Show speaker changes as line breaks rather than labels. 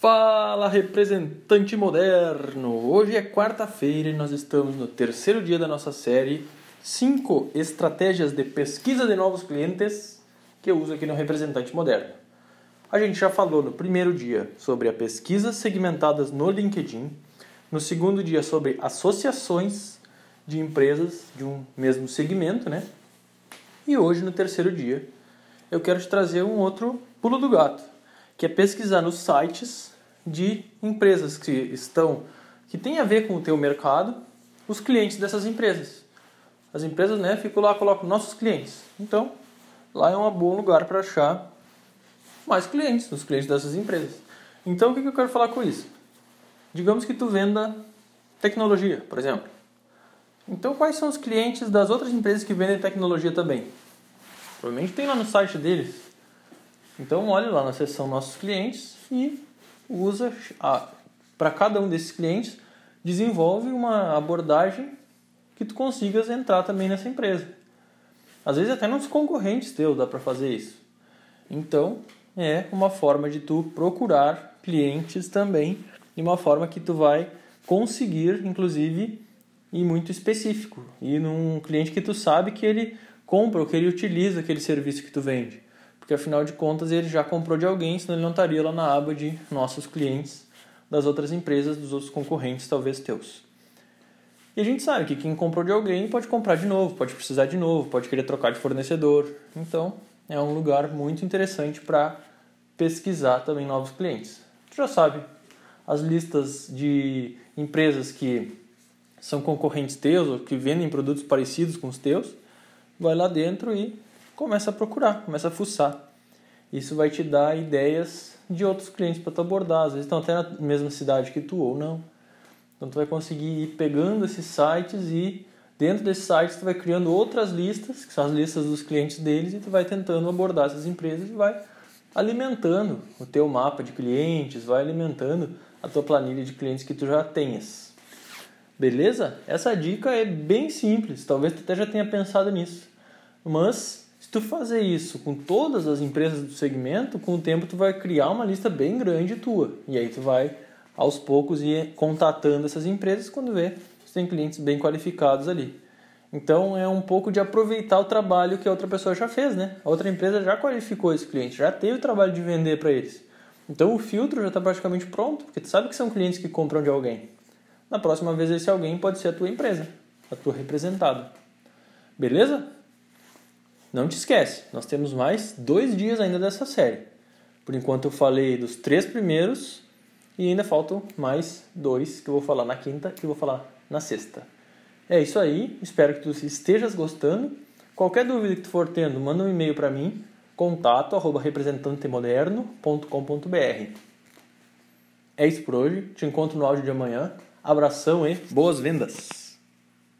Fala, representante moderno! Hoje é quarta-feira e nós estamos no terceiro dia da nossa série 5 estratégias de pesquisa de novos clientes que eu uso aqui no representante moderno. A gente já falou no primeiro dia sobre a pesquisa segmentadas no LinkedIn, no segundo dia sobre associações de empresas de um mesmo segmento, né? E hoje no terceiro dia eu quero te trazer um outro pulo do gato, que é pesquisar nos sites de empresas que estão que tem a ver com o teu mercado, os clientes dessas empresas. As empresas, né, ficam lá, colocam nossos clientes. Então, lá é um bom lugar para achar mais clientes, os clientes dessas empresas. Então, o que eu quero falar com isso? Digamos que tu venda tecnologia, por exemplo. Então, quais são os clientes das outras empresas que vendem tecnologia também? Provavelmente tem lá no site deles. Então, olhe lá na seção Nossos Clientes e usa para cada um desses clientes desenvolve uma abordagem que tu consigas entrar também nessa empresa. Às vezes até nos concorrentes teus dá para fazer isso. Então, é uma forma de tu procurar clientes também, de uma forma que tu vai conseguir, inclusive, e muito específico, e num cliente que tu sabe que ele compra ou que ele utiliza aquele serviço que tu vende porque afinal de contas ele já comprou de alguém, senão ele não estaria lá na aba de nossos clientes das outras empresas, dos outros concorrentes, talvez teus. E a gente sabe que quem comprou de alguém pode comprar de novo, pode precisar de novo, pode querer trocar de fornecedor. Então, é um lugar muito interessante para pesquisar também novos clientes. Tu já sabe as listas de empresas que são concorrentes teus ou que vendem produtos parecidos com os teus, vai lá dentro e começa a procurar, começa a fuçar. Isso vai te dar ideias de outros clientes para tu abordar. Às vezes estão até na mesma cidade que tu ou não. Então tu vai conseguir ir pegando esses sites e dentro desses sites tu vai criando outras listas, que são as listas dos clientes deles, e tu vai tentando abordar essas empresas e vai alimentando o teu mapa de clientes, vai alimentando a tua planilha de clientes que tu já tenhas. Beleza? Essa dica é bem simples, talvez tu até já tenha pensado nisso. Mas tu fazer isso com todas as empresas do segmento, com o tempo tu vai criar uma lista bem grande tua. E aí tu vai aos poucos ir contatando essas empresas quando vê que tem clientes bem qualificados ali. Então é um pouco de aproveitar o trabalho que a outra pessoa já fez, né? A outra empresa já qualificou esse cliente, já teve o trabalho de vender para eles. Então o filtro já está praticamente pronto, porque tu sabe que são clientes que compram de alguém. Na próxima vez esse alguém pode ser a tua empresa, a tua representada. Beleza? Não te esquece, nós temos mais dois dias ainda dessa série. Por enquanto eu falei dos três primeiros e ainda faltam mais dois que eu vou falar na quinta e vou falar na sexta. É isso aí, espero que tu estejas gostando. Qualquer dúvida que tu for tendo, manda um e-mail para mim, contato arroba representantemoderno.com.br. É isso por hoje, te encontro no áudio de amanhã. Abração e boas vendas!